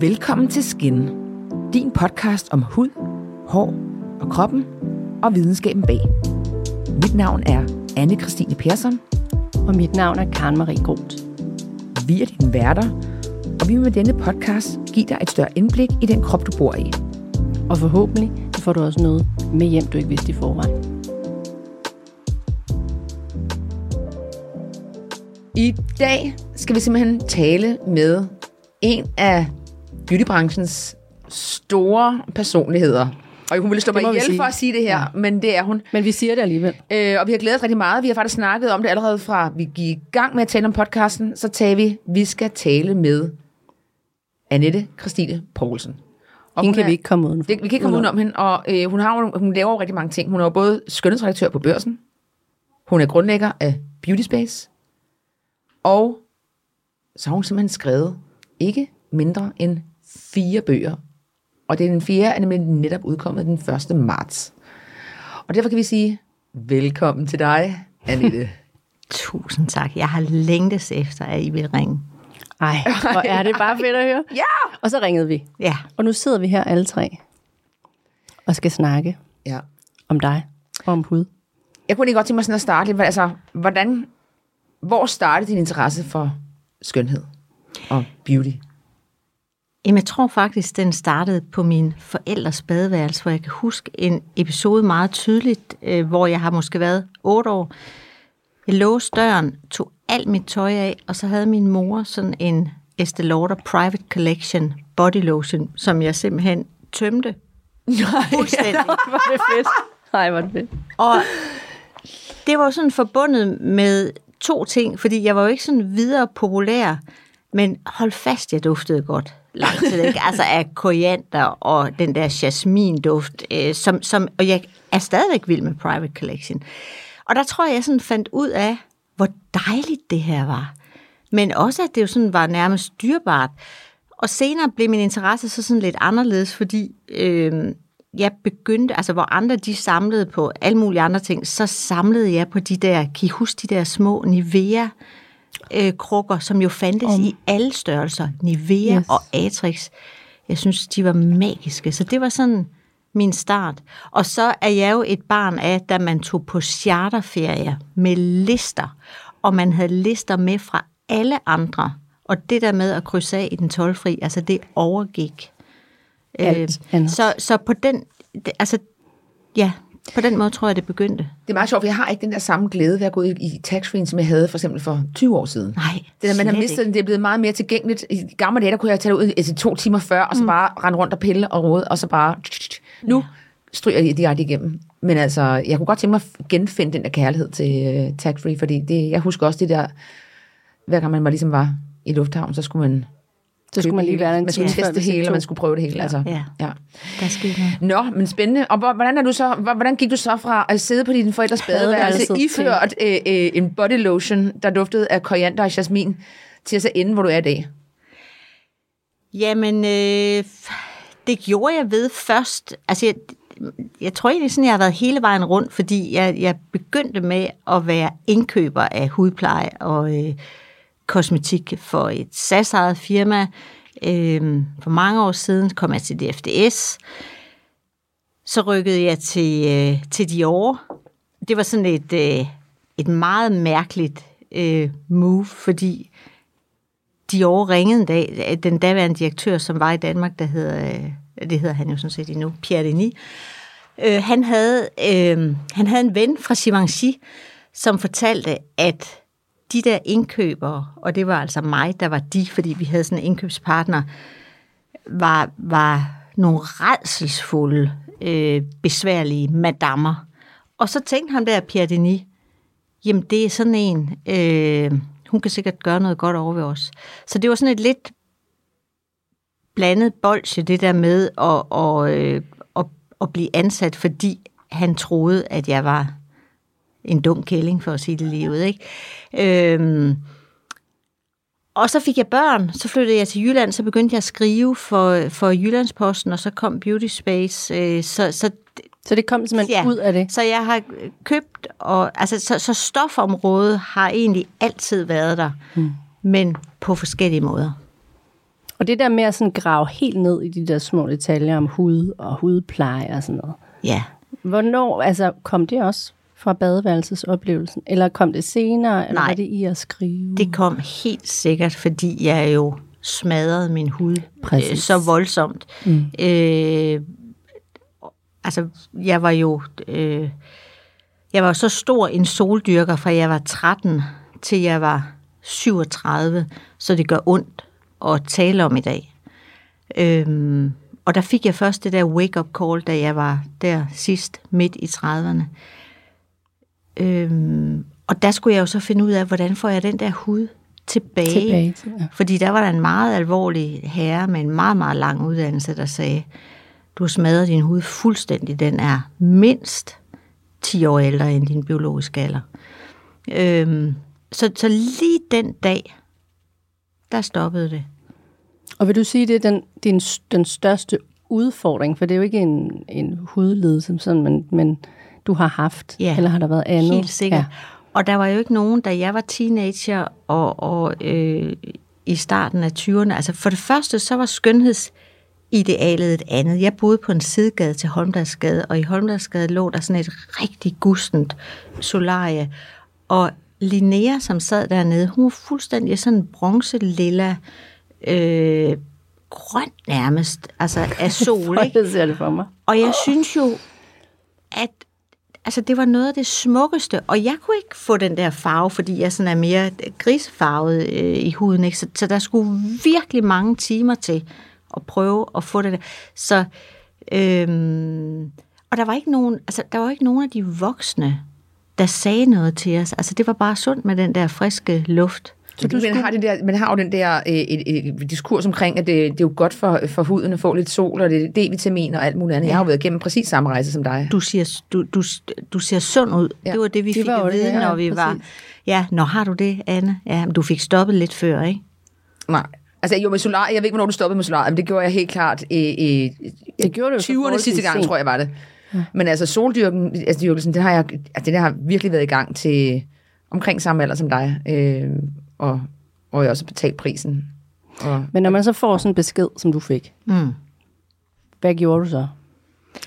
Velkommen til Skin, din podcast om hud, hår og kroppen og videnskaben bag. Mit navn er anne Christine Persson. Og mit navn er Karen Marie Groth. Vi er dine værter, og vi vil med denne podcast give dig et større indblik i den krop, du bor i. Og forhåbentlig får du også noget med hjem, du ikke vidste i forvejen. I dag skal vi simpelthen tale med en af beautybranchens store personligheder. Og hun ville slå mig ihjel sige. for at sige det her, ja. men det er hun. Men vi siger det alligevel. Øh, og vi har glædet os rigtig meget. Vi har faktisk snakket om det allerede fra, vi gik i gang med at tale om podcasten. Så tager vi, vi skal tale med Annette Christine Poulsen. Og Hende hun kan er- vi ikke komme uden Det, vi kan ikke komme udenom hende, og øh, hun, har, hun laver rigtig mange ting. Hun er jo både skønhedsredaktør på børsen, hun er grundlægger af Beauty Space, og så har hun simpelthen skrevet ikke mindre end fire bøger. Og det er den fjerde, er nemlig netop udkommet den 1. marts. Og derfor kan vi sige, velkommen til dig, Annette. Tusind tak. Jeg har længtes efter, at I vil ringe. Ej, hvor er det bare fedt at høre. ja! Og så ringede vi. Ja, Og nu sidder vi her alle tre og skal snakke ja. om dig og om hud. Jeg kunne lige godt tænke mig sådan at starte lidt. Altså, hvordan, hvor startede din interesse for skønhed og beauty? Jamen, jeg tror faktisk, den startede på min forældres badeværelse, hvor jeg kan huske en episode meget tydeligt, øh, hvor jeg har måske været otte år. Jeg låste døren, tog alt mit tøj af, og så havde min mor sådan en Estée Lauder Private Collection body lotion, som jeg simpelthen tømte fuldstændig. Hvor er det fedt. Nej, er det fedt. Og det var sådan forbundet med to ting, fordi jeg var jo ikke sådan videre populær, men hold fast, jeg duftede godt lang tid, ikke? Altså af koriander og den der jasminduft, øh, som, som, og jeg er stadigvæk vild med Private Collection. Og der tror jeg, jeg sådan fandt ud af, hvor dejligt det her var. Men også, at det jo sådan var nærmest dyrbart. Og senere blev min interesse så sådan lidt anderledes, fordi øh, jeg begyndte, altså hvor andre de samlede på alle mulige andre ting, så samlede jeg på de der, kan I huske de der små Nivea øh, krukker, som jo fandtes Om. i alle størrelser, Nivea Yes. og Atrix. Jeg synes, de var magiske, så det var sådan min start. Og så er jeg jo et barn af, da man tog på charterferie med lister, og man havde lister med fra alle andre. Og det der med at krydse af i den tolvfri, altså det overgik. Alt andet. så, så på den, altså, ja, på den måde tror jeg, det begyndte. Det er meget sjovt, for jeg har ikke den der samme glæde ved at gå i, i taxfree, som jeg havde for eksempel for 20 år siden. Nej, Det der, man har mistet ikke. den, det er blevet meget mere tilgængeligt. I gamle dage, der kunne jeg tage ud til to timer før, og så Mm. bare rende rundt og pille og rode, og så bare... Nu stryger jeg direkte igennem. Men altså, jeg kunne godt tænke mig at genfinde den der kærlighed til uh, tax-free, fordi det, jeg husker også det der, hver gang man var ligesom var i lufthavn, så skulle man... Så skulle man lige være en Man skulle teste det hele, og man skulle prøve det hele. Altså. Ja. ja. Der skete noget. Nå, men spændende. Og hvor- hvordan, er du så, hvor- hvordan gik du så fra at sidde på din forældres badeværelse, iført øh, øh, en body lotion, der duftede af koriander og jasmin, til at så ende, hvor du er i dag? Jamen, øh, det gjorde jeg ved først. Altså, jeg, jeg tror egentlig sådan, jeg har været hele vejen rundt, fordi jeg, jeg begyndte med at være indkøber af hudpleje og øh, kosmetik for et SAS-ejet firma. Øh, for mange år siden kom jeg til DFDS. Så rykkede jeg til, øh, til Dior. Det var sådan et, øh, et meget mærkeligt øh, move, fordi Dior ringede en dag, øh, den daværende direktør, som var i Danmark, der hedder, øh, det hedder han jo sådan set endnu, Pierre Denis, øh, han, havde, øh, han havde en ven fra Givenchy, som fortalte, at de der indkøbere, og det var altså mig, der var de, fordi vi havde sådan en indkøbspartner, var, var nogle redselsfulde, øh, besværlige madammer. Og så tænkte han der, Pierre Denis, jamen det er sådan en, øh, hun kan sikkert gøre noget godt over ved os. Så det var sådan et lidt blandet bolsje, det der med at, og, øh, at, at blive ansat, fordi han troede, at jeg var en dum kælling, for at sige det lige ud. Ikke? Øhm, og så fik jeg børn, så flyttede jeg til Jylland, så begyndte jeg at skrive for, for Jyllandsposten, og så kom Beauty Space. Øh, så, så, Så det kom simpelthen Ja. ud af det. så jeg har købt, og, altså, så, så stofområdet har egentlig altid været der, mm. men på forskellige måder. Og det der med at sådan grave helt ned i de der små detaljer om hud og hudpleje og sådan noget. Ja. Hvornår, altså kom det også fra badeværelsesoplevelsen? Eller kom det senere? Eller Nej. var det i at skrive? Det kom helt sikkert, fordi jeg jo smadrede min hud Præcis. øh, så voldsomt. Mm. Øh, altså, jeg var jo... Øh, jeg var så stor en soldyrker, fra jeg var 13 til jeg var 37, så det gør ondt at tale om i dag. Øhm, og der fik jeg først det der wake-up call, da jeg var der sidst midt i 30'erne. Øhm, og der skulle jeg jo så finde ud af, hvordan får jeg den der hud tilbage. Tilbage til, ja. Fordi der var der en meget alvorlig herre med en meget, meget lang uddannelse, der sagde, du har smadret din hud fuldstændig. Den er mindst 10 år ældre end din biologiske alder. Øhm, så, så lige den dag, der stoppede det. Og vil du sige, det er den, din, den største udfordring? For det er jo ikke en, en hudlidelse, sådan, men, men du har haft, Ja, eller har der været andet? Helt sikkert. Ja. Og der var jo ikke nogen, da jeg var teenager og, og øh, i starten af 20'erne. Altså for det første, så var skønhedsidealet et andet. Jeg boede på en sidegade til Holmdagsgade, og i Holmdagsgade lå der sådan et rigtig gustent solarie. Og Linnea, som sad dernede, hun var fuldstændig sådan bronze-lilla, øh, grøn nærmest, altså af sol, ikke? Jeg ser det for mig. Og jeg synes jo, at altså, det var noget af det smukkeste, og jeg kunne ikke få den der farve, fordi jeg sådan er mere grisfarvet øh, i huden, ikke? Så, så der skulle virkelig mange timer til at prøve at få det der. Så, øhm, og der var ikke nogen, altså, der var ikke nogen af de voksne, der sagde noget til os. Altså, det var bare sundt med den der friske luft. Så du man, har det der, man har jo den der øh, et, et, diskurs omkring, at det, det er jo godt for, for huden at få lidt sol, og det er D-vitamin og alt muligt andet. Jeg har jo været igennem præcis samme rejse som dig. Du siger, du, du, du ser sund ud. Ja. Ja, det var det, vi Det fik var at det, vide, ja, når vi var... præcis. Ja, når har du det, Anne? Ja, men du fik stoppet lidt før, ikke? Nej. Altså jo med solar, jeg ved ikke, hvornår du stoppede med solar, men det gjorde jeg helt klart i, i Det gjorde du jo så 20'erne forholdsvis sidste gang, sent. tror jeg var det. Men altså soldyrken, altså dyrkelsen, den har jeg, altså, den har virkelig været i gang til omkring samme alder som dig. Øh, og, og også betalt prisen. Og, Men når man så får sådan en besked, som du fik, Mm. hvad gjorde du så?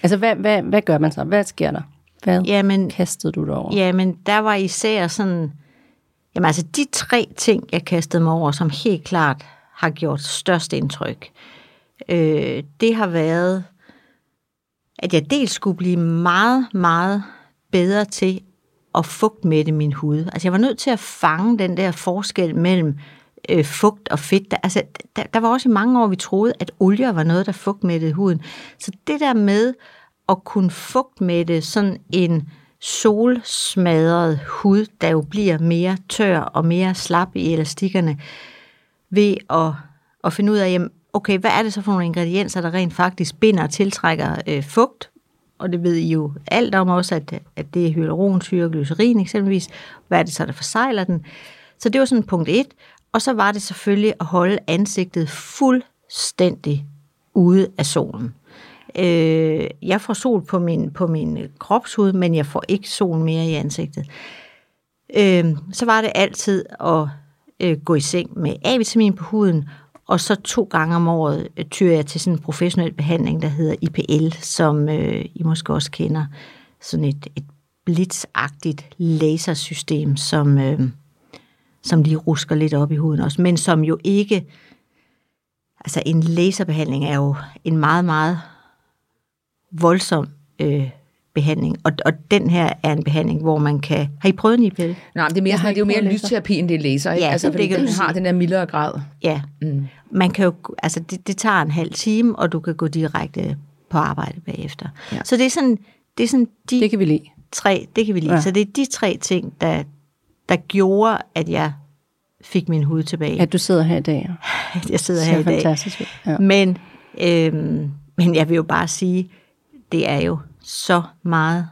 Altså, hvad, hvad, hvad gør man så? Hvad sker der? Hvad Jamen, kastede du dig over? jamen, der var især sådan... Jamen altså, de tre ting, jeg kastede mig over, som helt klart har gjort størst indtryk, øh, det har været, at jeg dels skulle blive meget, meget bedre til og fugtmætte min hud. Altså, jeg var nødt til at fange den der forskel mellem øh, fugt og fedt. Der, altså, der, der var også i mange år, vi troede, at olier var noget, der fugtmættede huden. Så det der med at kunne fugtmætte sådan en solsmadret hud, der jo bliver mere tør og mere slap i elastikkerne, ved at, at finde ud af, jamen, okay, hvad er det så for nogle ingredienser, der rent faktisk binder og tiltrækker øh, fugt? Og det ved I jo alt om også, at, at det er hyaluronsyre og glycerin eksempelvis. Hvad er det så, der forsejler den? Så det var sådan punkt et. Og så var det selvfølgelig at holde ansigtet fuldstændig ude af solen. Øh, jeg får sol på min, på min kropshud, men jeg får ikke sol mere i ansigtet. Øh, så var det altid at øh, gå i seng med A-vitamin på huden, og så to gange om året øh, tyrer jeg til sådan en professionel behandling, der hedder IPL, som øh, I måske også kender. Sådan et, et blitzagtigt lasersystem, som, øh, som lige rusker lidt op i huden også, men som jo ikke... Altså en laserbehandling er jo en meget, meget voldsom øh, behandling, og, og den her er en behandling, hvor man kan... Har I prøvet en IPL? nej, men det er, mere, sådan, det er jo mere lysterapi, end det er laser. Ikke? Ja, altså, det du den har sige. den der mildere grad. Ja. Mm. Man kan jo, altså det, det tager en halv time, og du kan gå direkte på arbejde bagefter. Ja. Så det er sådan, det er sådan de Det kan vi lide. tre, det kan vi lide. Ja. Så det er de tre ting, der, der gjorde, at jeg fik min hud tilbage. At du sidder her i dag. At jeg sidder Det her er i dag. fantastisk. Ja. Men, øhm, men jeg vil jo bare sige, det er jo så meget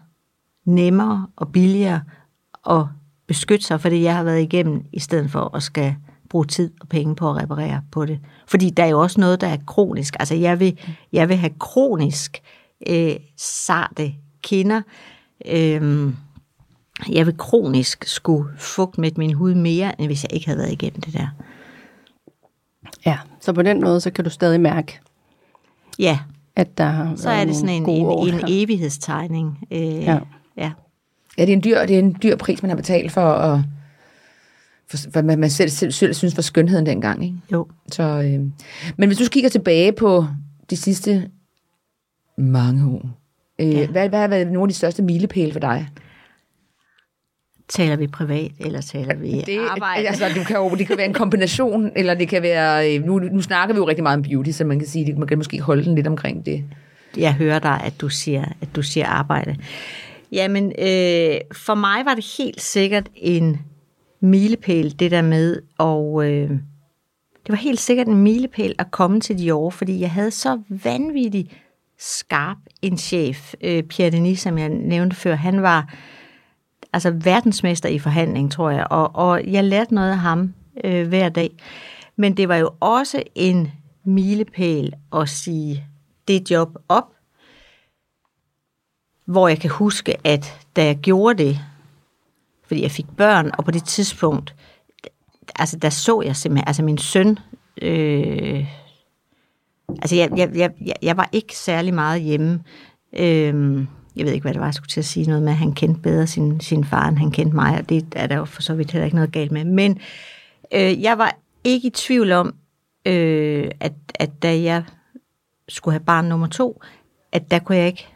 nemmere og billigere at beskytte sig for det, jeg har været igennem, i stedet for at skal bruge tid og penge på at reparere på det. Fordi der er jo også noget, der er kronisk. Altså jeg vil, jeg vil have kronisk øh, sarte kinder. Øhm, jeg vil kronisk skulle fugt med min hud mere, end hvis jeg ikke havde været igennem det der. Ja, så på den måde, så kan du stadig mærke, Ja, at der har så været er det sådan en, år en, en evighedstegning. Øh, Ja. ja. ja. Det er en dyr, det er en dyr pris, man har betalt for, at, for hvad man man selv, selv, selv synes var skønheden dengang. Ikke? Jo. Så, øh, men hvis du kigger tilbage på de sidste mange år, øh. Ja. hvad, hvad har været nogle af de største milepæle for dig? Taler vi privat, eller taler vi Det, arbejde? altså, du kan jo, det kan være en kombination, eller det kan være... øh, Nu, nu snakker vi jo rigtig meget om beauty, så man kan sige, at man kan måske holde den lidt omkring det. jeg hører dig, at du siger, at du siger arbejde. Jamen, øh, for mig var det helt sikkert en milepæl, det der med, og øh, det var helt sikkert en milepæl at komme til Dior, fordi jeg havde så vanvittigt skarp en chef, øh, Pierre Denis, som jeg nævnte før. Han var altså verdensmester i forhandling, tror jeg, og, og jeg lærte noget af ham øh, hver dag. Men det var jo også en milepæl at sige det job op, hvor jeg kan huske, at da jeg gjorde det, fordi jeg fik børn, og på det tidspunkt, altså der så jeg simpelthen, altså min søn, øh, altså jeg, jeg, jeg, jeg- var ikke særlig meget hjemme. Øh, jeg ved ikke, hvad det var, jeg skulle til at sige noget med, at han kendte bedre sin, sin far, end han kendte mig, og det er der jo for så vidt heller ikke noget galt med. Men øh, jeg var ikke i tvivl om, øh, at, at da jeg skulle have barn nummer to, at der kunne jeg ikke,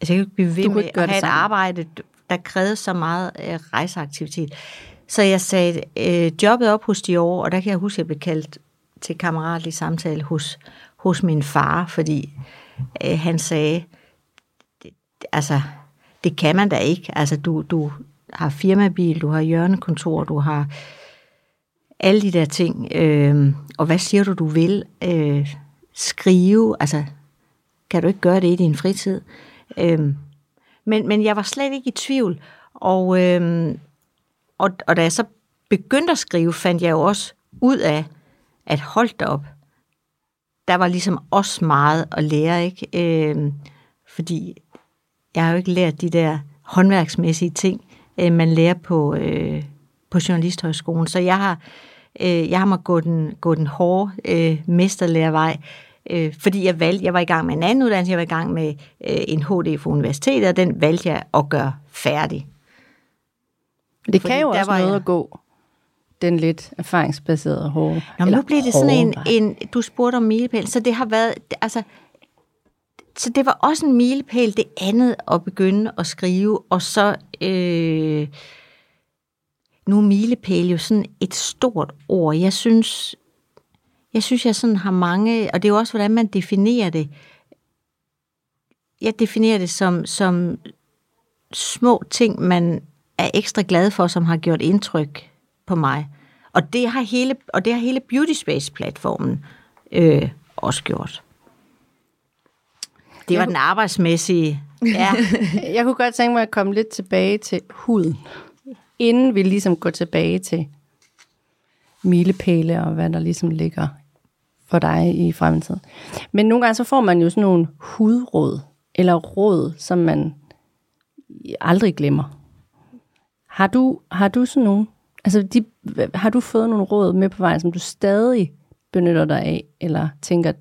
altså jeg kunne ikke blive ved med at det have et arbejde, der krævede så meget øh, rejseaktivitet. Så jeg sagde øh, jobbet op hos Dior, og der kan jeg huske, at jeg blev kaldt til kammeratlig samtale hos, hos min far, fordi øh, han sagde, altså, det kan man da ikke. Altså, du, du har firmabil, du har hjørnekontor, du har alle de der ting. Øh, og hvad siger du, du vil? Øh, skrive, altså, kan du ikke gøre det i din fritid? Øh, men, men jeg var slet ikke i tvivl. Og, øh, og, og da jeg så begyndte at skrive, fandt jeg jo også ud af, at holdt op, der var ligesom også meget at lære, ikke? Øh, fordi jeg har jo ikke lært de der håndværksmæssige ting, øh, man lærer på, øh, på Journalisthøjskolen. Så jeg har, øh, jeg har måttet gå den, gå den hårde øh, mesterlærervej, øh, fordi jeg valgte, jeg var i gang med en anden uddannelse, jeg var i gang med øh, en HD for universitetet, og den valgte jeg at gøre færdig. Det Fordi kan jo også noget jeg- at gå den lidt erfaringsbaserede hårde. Nå, men nu bliver det sådan en, en, du spurgte om milepæl, så det har været, altså, så det var også en milepæl, det andet at begynde at skrive, og så, øh, nu er milepæl jo sådan et stort ord. Jeg synes, jeg synes, jeg sådan har mange, og det er jo også, hvordan man definerer det. Jeg definerer det som, som små ting, man er ekstra glad for, som har gjort indtryk på mig. Og det har hele, og det har hele Beauty Space-platformen øh, også gjort. Det var den arbejdsmæssige. Ja, Jeg kunne godt tænke mig at komme lidt tilbage til huden, inden vi ligesom går tilbage til milepæle og hvad der ligesom ligger for dig i fremtiden. Men nogle gange så får man jo sådan nogle hudråd, eller råd, som man aldrig glemmer. Har du, har du sådan nogle, altså de, har du fået nogle råd med på vejen, som du stadig benytter dig af, eller tænker,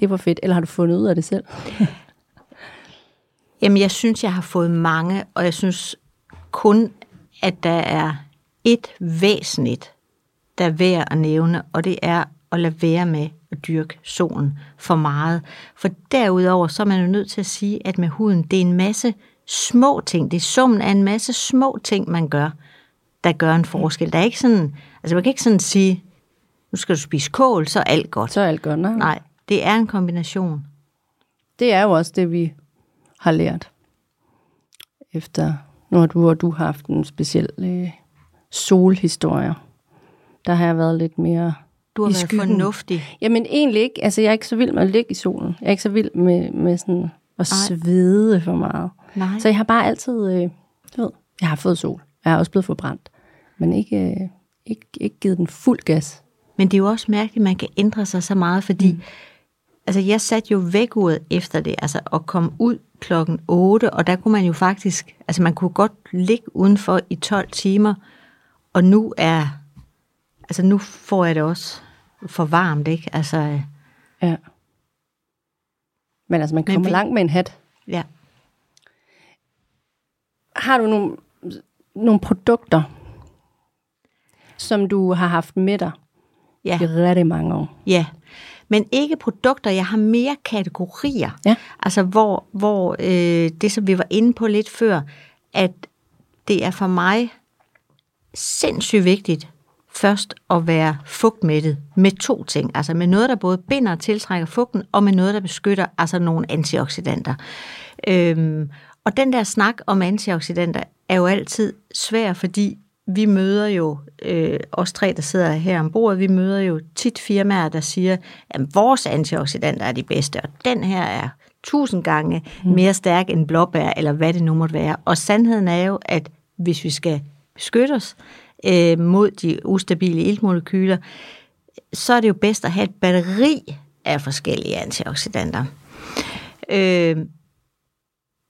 det var fedt, eller har du fundet ud af det selv? Jamen, jeg synes, jeg har fået mange, og jeg synes kun, at der er et væsentligt, der er værd at nævne, og det er at lade være med at dyrke solen for meget. For derudover, så er man jo nødt til at sige, at med huden, det er en masse små ting. Det er summen af en masse små ting, man gør, der gør en forskel. Der er ikke sådan, altså man kan ikke sådan sige, nu skal du spise kål, så er alt godt. Så er alt godt, nej. Nej, det er en kombination. Det er jo også det, vi har lært. Efter, har du og du har haft en speciel øh, solhistorie. Der har jeg været lidt mere Du har i været skyggen. fornuftig. Jamen egentlig ikke. Altså jeg er ikke så vild med at ligge i solen. Jeg er ikke så vild med, med sådan at Nej. svede for meget. Nej. Så jeg har bare altid, øh, du ved, jeg har fået sol. Jeg er også blevet forbrændt. Men ikke, øh, ikke, ikke givet den fuld gas. Men det er jo også mærkeligt, at man kan ændre sig så meget, fordi mm. Altså, jeg satte jo vækkeuret efter det, altså at komme ud klokken 8, og der kunne man jo faktisk, altså man kunne godt ligge udenfor i 12 timer, og nu er, altså nu får jeg det også for varmt, ikke? Altså, øh, Ja. Men altså, man kommer langt med en hat. ja. Har du nogle, nogle produkter, som du har haft med dig Ja. i rigtig mange år? Ja, men ikke produkter. Jeg har mere kategorier. Ja. Altså hvor, hvor øh, det, som vi var inde på lidt før, at det er for mig sindssygt vigtigt først at være fugtmættet med to ting. Altså med noget, der både binder og tiltrækker fugten, og med noget, der beskytter, altså nogle antioxidanter. Øhm, og den der snak om antioxidanter er jo altid svær, fordi vi møder jo, øh, os tre, der sidder her ombord, vi møder jo tit firmaer, der siger, at vores antioxidanter er de bedste, og den her er tusind gange mere stærk end blåbær, eller hvad det nu måtte være. Og sandheden er jo, at hvis vi skal beskytte os øh, mod de ustabile iltmolekyler, så er det jo bedst at have et batteri af forskellige antioxidanter. Øh,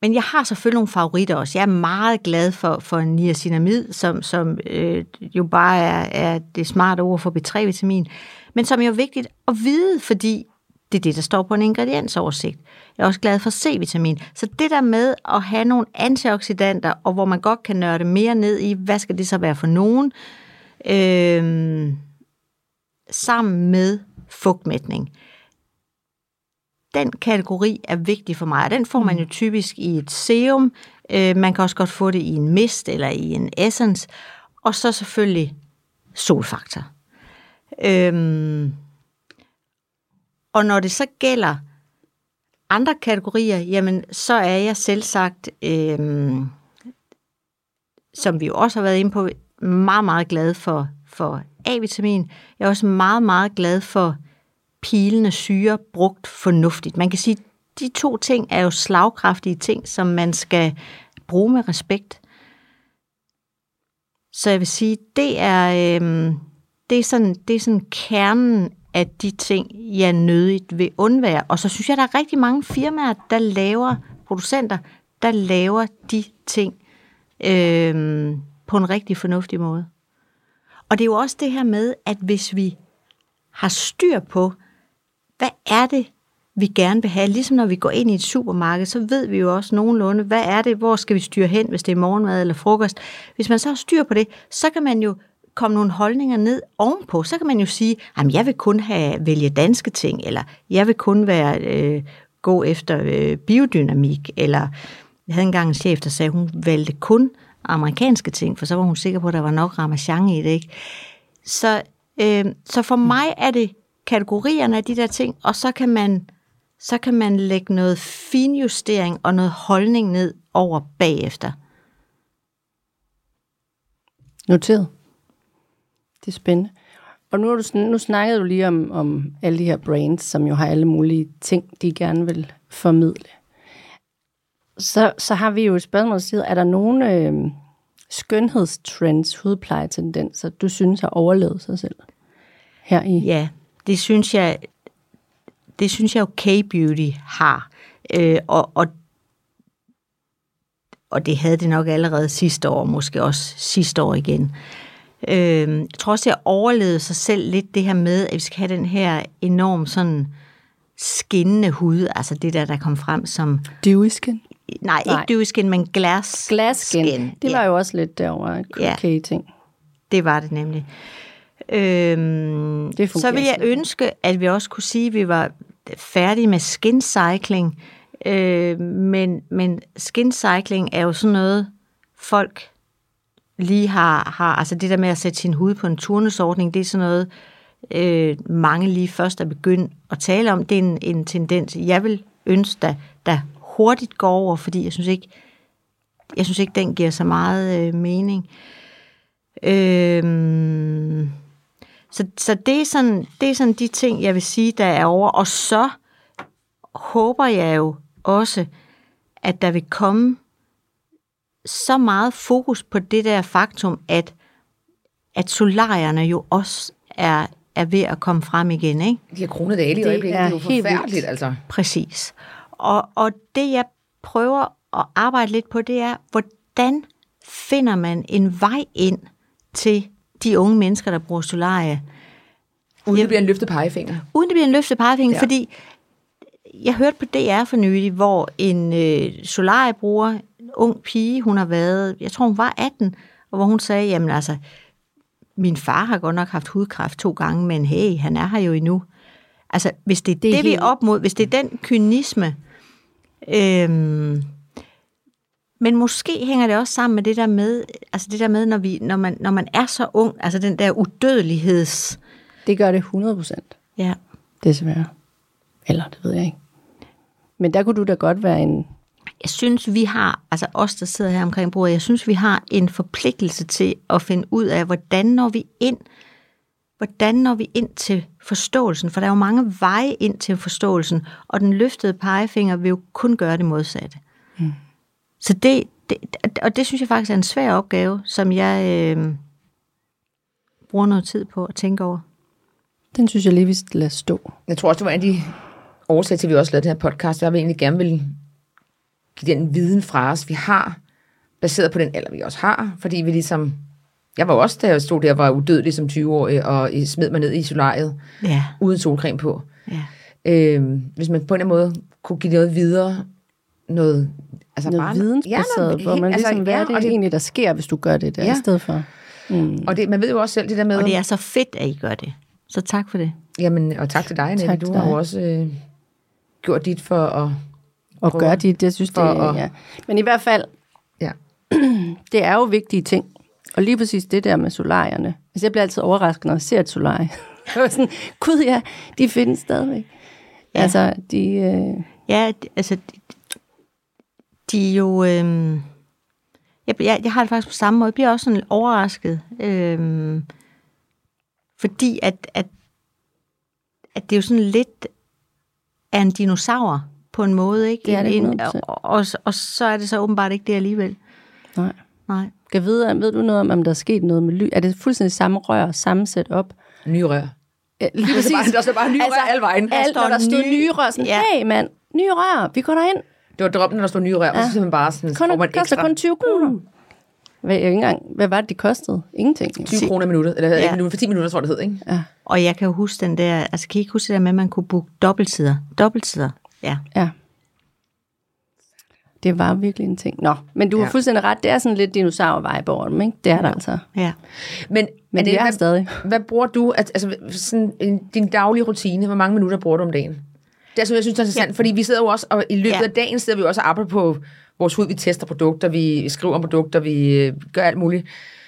men jeg har selvfølgelig nogle favoritter også. Jeg er meget glad for, for niacinamid, som, som øh, jo bare er, er det smarte ord for B3-vitamin, men som jo er vigtigt at vide, fordi det er det, der står på en ingrediensoversigt. Jeg er også glad for C-vitamin. Så det der med at have nogle antioxidanter, og hvor man godt kan nørde mere ned i, hvad skal det så være for nogen, øh, sammen med fugtmætning den kategori er vigtig for mig, og den får man jo typisk i et serum. Øh, man kan også godt få det i en mist eller i en essence. Og så selvfølgelig solfaktor. Øhm, og når det så gælder andre kategorier, jamen så er jeg selv sagt, øhm, som vi jo også har været inde på, meget, meget glad for, for A-vitamin. Jeg er også meget, meget glad for pilende syre brugt fornuftigt. Man kan sige, de to ting er jo slagkraftige ting, som man skal bruge med respekt. Så jeg vil sige, det er, øh, det er, sådan, det er sådan kernen af de ting, jeg nødigt vil undvære. Og så synes jeg, der er rigtig mange firmaer, der laver, producenter, der laver de ting øh, på en rigtig fornuftig måde. Og det er jo også det her med, at hvis vi har styr på, hvad er det, vi gerne vil have? Ligesom når vi går ind i et supermarked, så ved vi jo også nogenlunde, hvad er det, hvor skal vi styre hen, hvis det er morgenmad eller frokost. Hvis man så har styr på det, så kan man jo komme nogle holdninger ned ovenpå. Så kan man jo sige, at jeg vil kun have, vælge danske ting, eller jeg vil kun være øh, gå efter øh, biodynamik, eller jeg havde engang en chef, der sagde, at hun valgte kun amerikanske ting, for så var hun sikker på, at der var nok ramachan i det. Ikke? Så, øh, så for mig er det kategorierne af de der ting, og så kan man, så kan man lægge noget finjustering og noget holdning ned over bagefter. Noteret. Det er spændende. Og nu, har du, nu snakkede du lige om, om alle de her brands, som jo har alle mulige ting, de gerne vil formidle. Så, så har vi jo et spørgsmål, der er der nogle øh, skønhedstrends, hudplejetendenser, du synes har overlevet sig selv? Her i Ja, det synes jeg, det synes jeg jo K-Beauty har. Øh, og, og, og det havde det nok allerede sidste år, måske også sidste år igen. Øh, jeg tror også, jeg overlevede sig selv lidt det her med, at vi skal have den her enorm sådan skinnende hud, altså det der, der kom frem som, dewy skin. nej, Nej. ikke dewy skin, men glass, Glass skin. skin. Det var ja. jo også lidt derovre et Ja. okay ting. Det var det nemlig. Øhm, Det så vil jeg ønske, at vi også kunne sige, at vi var færdige med skin cycling. Øh, men, men skin cycling er jo sådan noget, folk lige har, har, altså det der med at sætte sin hud på en turnusordning, det er sådan noget, øh, mange lige først er begyndt at tale om. Det er en, en tendens, jeg vil ønske, der, der hurtigt går over, fordi jeg synes ikke, jeg synes ikke, den giver så meget øh, mening. Øhm, så, så det, er sådan, det er sådan de ting, jeg vil sige, der er over. Og så håber jeg jo også, at der vil komme så meget fokus på det der faktum, at, at solarierne jo også er, er ved at komme frem igen, ikke? De har kronet dage i øjeblikket. Det er jo vildt. forfærdeligt, altså. Præcis. Og, og det, jeg prøver at arbejde lidt på, det er, hvordan finder man en vej ind til de unge mennesker, der bruger solarie? Uden det bliver en løftet pegefinger. uden det bliver en løftet pegefinger, Ja. fordi jeg hørte på DR for nylig, hvor en øh, solariebruger, en ung pige, hun har været, jeg tror hun var 18, og hvor hun sagde, jamen altså, min far har godt nok haft hudkræft to gange, men hey, han er her jo endnu. Altså, hvis det er Det det, er det vi helt- er op mod, hvis det er den kynisme, øhm, men måske hænger det også sammen med det der med, altså det der med, når, vi, når, man, når man er så ung, altså den der udødeligheds... Det gør det 100 procent, Ja, desværre. Eller, det ved jeg ikke. Men der kunne du da godt være en... jeg synes, vi har, altså os, der sidder her omkring bordet, jeg synes, vi har en forpligtelse til at finde ud af, hvordan når vi ind, hvordan når vi ind til forståelsen, for der er jo mange veje ind til forståelsen, og den løftede pegefinger vil jo kun gøre det modsatte. Mm. Så det, det, og det synes jeg faktisk er en svær opgave, som jeg øh, bruger noget tid på at tænke over. Den synes jeg lige, vi skal lade stå. Jeg tror også, det var en af de årsager til, at vi også lavede den her podcast, der vi egentlig gerne vil give den viden fra os, vi har, baseret på den alder, vi også har, fordi vi ligesom, jeg var også, da jeg stod der, var udødelig som 20-årig, og smed mig ned i solariet, Ja, uden solcreme på. ja. Øh, hvis man på en eller anden måde kunne give noget videre, noget, altså Noget bare, vidensbaseret, Ja, noget, hvor man altså, ligesom, hvad ja, er det, det, egentlig, der sker, hvis du gør det der, Ja. i stedet for? Mm. Og det, man ved jo også selv det der med, Og det er så fedt, at I gør det. Så tak for det. jamen, og tak til dig, Tak du til har jo dig. også øh, gjort dit for at, Og prøver gør de det, jeg synes, er, at- ja. Men i hvert fald, ja, det er jo vigtige ting. Og lige præcis det der med solarierne. Altså, jeg bliver altid overrasket, når jeg ser et solarie. Jeg sådan, gud ja, de findes stadigvæk. Ja. Altså, de... Øh, Ja, altså, de, er jo... Øhm, jeg, jeg, jeg har det faktisk på samme måde. Jeg bliver også sådan lidt overrasket. Øhm, fordi at, at, at det er jo sådan lidt af en dinosaur på en måde, ikke? Det er det En- en- 100%. og, og, og så er det så åbenbart ikke det alligevel. nej. Nej. Kan vide, ved du noget om, om der er sket noget med lyd? Er det fuldstændig samme rør, samme setup? nye rør. Ja, Lige Der er bare, der er så bare nye altså, rør alle vejen. Der alt, står når der stod nye- nye rør, sådan, Ja. hey mand, nye rør, vi går derind. Det var drømmen, når der stod nye rør, ja. og så simpelthen bare sådan, Kun, får man det koster ekstra kun 20 kroner. Hvad, jeg ved ikke engang, hvad var det, de kostede? Ingenting. 20 kroner i minuttet, eller ja. Minuttet, for 10 minutter, tror jeg, det hed, ikke? Ja, Og jeg kan jo huske den der... Altså, kan I ikke huske det der med, at man kunne booke dobbeltsider? Dobbeltsider, ja. ja. Det var virkelig en ting. Nå, men du har Ja. fuldstændig ret. Det er sådan lidt dinosaur-vibe over dem, ikke? Det er der altså. ja. Men, Men det er hvad, stadig. Hvad bruger du, at- altså sådan en, din daglige rutine, hvor mange minutter bruger du om dagen? Det er sådan, jeg synes, er interessant, ja. fordi vi sidder jo også, og i løbet ja. Af dagen sidder vi også og arbejder på vores hud, vi tester produkter, vi skriver om produkter, vi øh, gør alt muligt.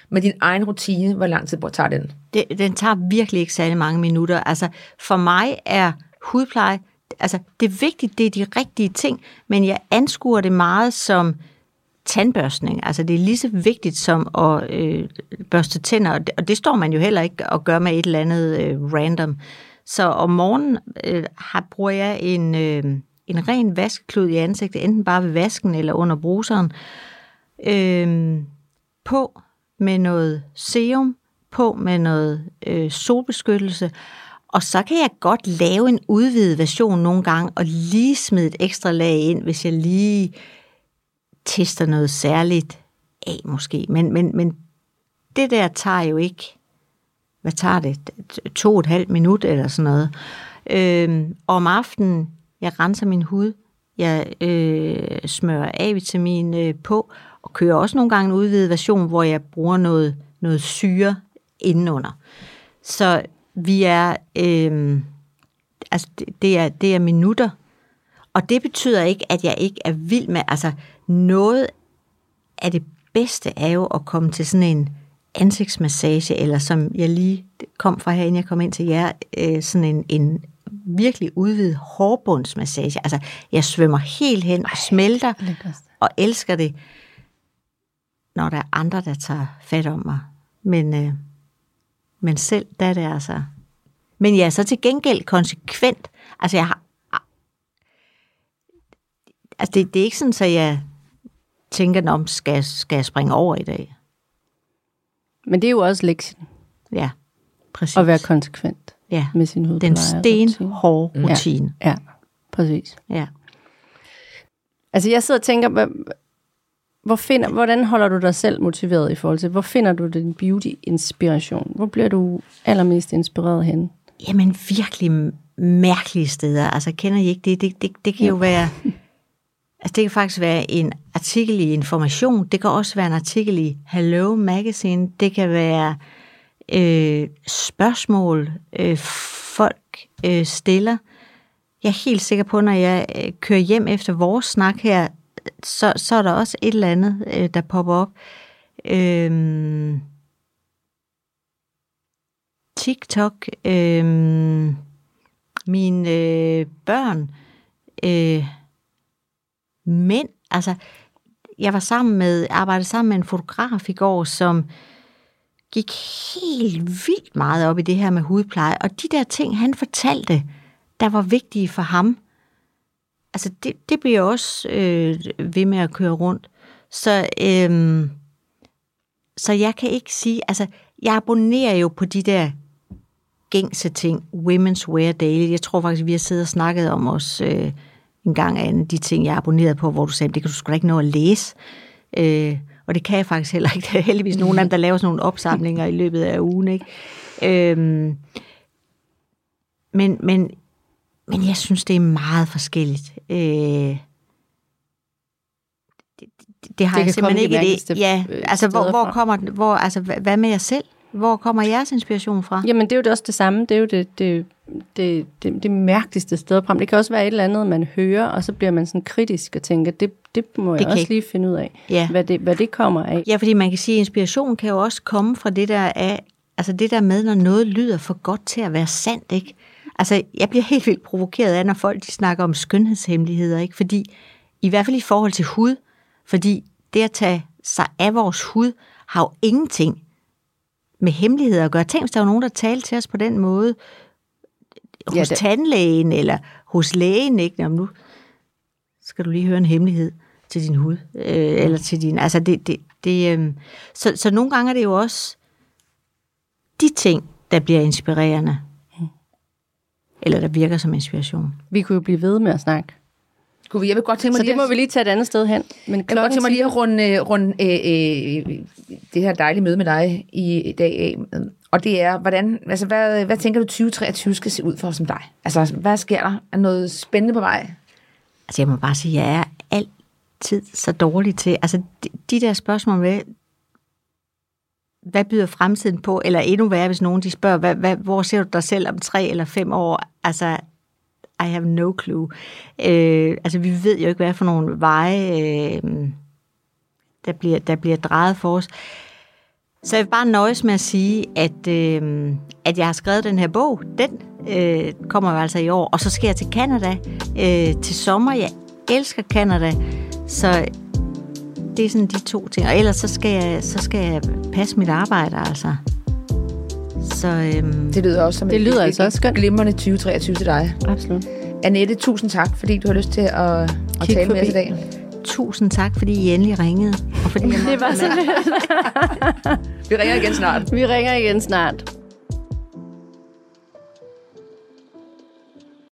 Men din egen rutine, hvor lang tid tager den? det, den tager virkelig ikke særlig mange minutter. Altså, for mig er hudpleje, altså, det er vigtigt, det er de rigtige ting, men jeg anskuer det meget som tandbørstning. Altså, det er lige så vigtigt som at øh, børste tænder, og det, og det står man jo heller ikke og gør med et eller andet øh, random. Så om morgenen øh, har, bruger jeg en, øh, en ren vaskeklud i ansigtet, enten bare ved vasken eller under bruseren, øh, på med noget serum, på med noget øh, solbeskyttelse, og så kan jeg godt lave en udvidet version nogle gange, og lige smide et ekstra lag ind, hvis jeg lige tester noget særligt af måske. Men, men, men det der tager jo ikke, hvad tager det, to og et halvt minut eller sådan noget. Øh, og om aftenen, jeg renser min hud, jeg øh, smører A-vitamin øh, på, og kører også nogle gange en udvidet version, hvor jeg bruger noget, noget syre indenunder. Så vi er, øh, altså det, det, er, det er minutter, og det betyder ikke, at jeg ikke er vild med, altså noget af det bedste er jo at komme til sådan en ansigtsmassage, eller som jeg lige kom fra her, inden jeg kom ind til jer, øh, sådan en, en virkelig udvidet hårbundsmassage. Altså, jeg svømmer helt hen og smelter, og elsker det, når der er andre, der tager fat om mig. Men, øh, men selv, der er det altså... Men jeg er så til gengæld konsekvent. Altså, jeg har... Altså, det, det er ikke sådan, at jeg tænker, om skal, skal jeg springe over i dag? Men det er jo også lektien, Ja, præcis. at være konsekvent ja. med sin hudpleje. Den stenhårde rutine. Ja, præcis. Ja. Altså jeg sidder og tænker, hvad, hvor finder, hvordan holder du dig selv motiveret i forhold til, hvor finder du din beauty-inspiration? Hvor bliver du allermest inspireret hen? jamen virkelig mærkelige steder. Altså kender I ikke det? Det, det, det kan jo være... Altså det kan faktisk være en artikel i Information, det kan også være en artikel i Hello Magazine, det kan være øh, spørgsmål, øh, folk øh, stiller. Jeg er helt sikker på, når jeg øh, kører hjem efter vores snak her, så, så er der også et eller andet, øh, der popper op. Øh, TikTok, øh, mine øh, børn, øh, mænd, altså jeg var sammen med, arbejdede sammen med en fotograf i går, som gik helt vildt meget op i det her med hudpleje, og de der ting, han fortalte, der var vigtige for ham, altså det, det bliver også øh, ved med at køre rundt. Så, øh, så jeg kan ikke sige, altså jeg abonnerer jo på de der gængse ting, Women's Wear Daily. Jeg tror faktisk, vi har siddet og snakket om os øh, en gang af de ting, jeg abonnerede på, hvor du sagde, det kan du sgu da ikke nå at læse. Øh, og det kan jeg faktisk heller ikke. Der er heldigvis nogle af dem, der laver sådan nogle opsamlinger i løbet af ugen. Ikke? Øh, men, men, men jeg synes, det er meget forskelligt. Øh, det, det, det har Det jeg simpelthen ikke det. Ja, altså hvor, hvor kommer den- hvor, altså hvad hvad med jer selv? Hvor kommer jeres inspiration fra? Jamen, det er jo også det samme. Det er jo det, det, det, det, det mærkeligste sted frem. Det kan også være et eller andet, man hører, og så bliver man sådan kritisk og tænker, det, det må jeg Det kan også ikke- lige finde ud af, Ja. hvad, det, hvad det kommer af. Ja, fordi man kan sige, at inspiration kan jo også komme fra det der af, altså det der med, når noget lyder for godt til at være sandt, ikke? Altså, jeg bliver helt vildt provokeret af, når folk de snakker om skønhedshemmeligheder, ikke? Fordi, i hvert fald i forhold til hud, fordi det at tage sig af vores hud, har jo ingenting med hemmeligheder at gøre. Tænk, hvis der var nogen, der talte til os på den måde, hos Ja, det- tandlægen eller hos lægen, ikke? Jamen, nu skal du lige høre en hemmelighed til din hud, øh, eller til din, altså det, det, det øh, så, så nogle gange er det jo også de ting, der bliver inspirerende, eller der virker som inspiration. Vi kunne jo blive ved med at snakke. Vi, jeg vil godt tænke mig Så lige det må at- vi lige tage et andet sted hen. Men Jeg kunne godt tænke mig lige at runde, øh, runde øh, øh, det her dejlige møde med dig i, i dag af. Og det er, hvordan, altså, hvad, hvad tænker du 2023 skal se ud for som dig? Altså, hvad sker der? Er noget spændende på vej? Altså jeg må bare sige, jeg er altid så dårlig til, altså de, de der spørgsmål med, hvad byder fremtiden på, eller endnu værre, hvis nogen de spørger, hvad, hvad, hvor ser du dig selv om tre eller fem år? Altså, i have no clue. Øh, altså, vi ved jo ikke, hvad for nogle veje, øh, der, bliver, der bliver drejet for os. Så jeg vil bare nøjes med at sige, at, øh, at jeg har skrevet den her bog. Den øh, kommer jo altså i år. Og så skal jeg til Canada øh, til sommer. Jeg elsker Canada. Så det er sådan de to ting. Og ellers så skal jeg, så skal jeg passe mit arbejde, altså. Så øhm, Det lyder også som Det et- lyder et- altså et også skønt. Glimrende 2023 til dig. Absolut. Annette, tusind tak, fordi du har lyst til at, at Kig tale med os i dag. tusind tak, fordi I endelig ringede. Og fordi jeg Det var så. Vi ringer igen snart. Vi ringer igen snart.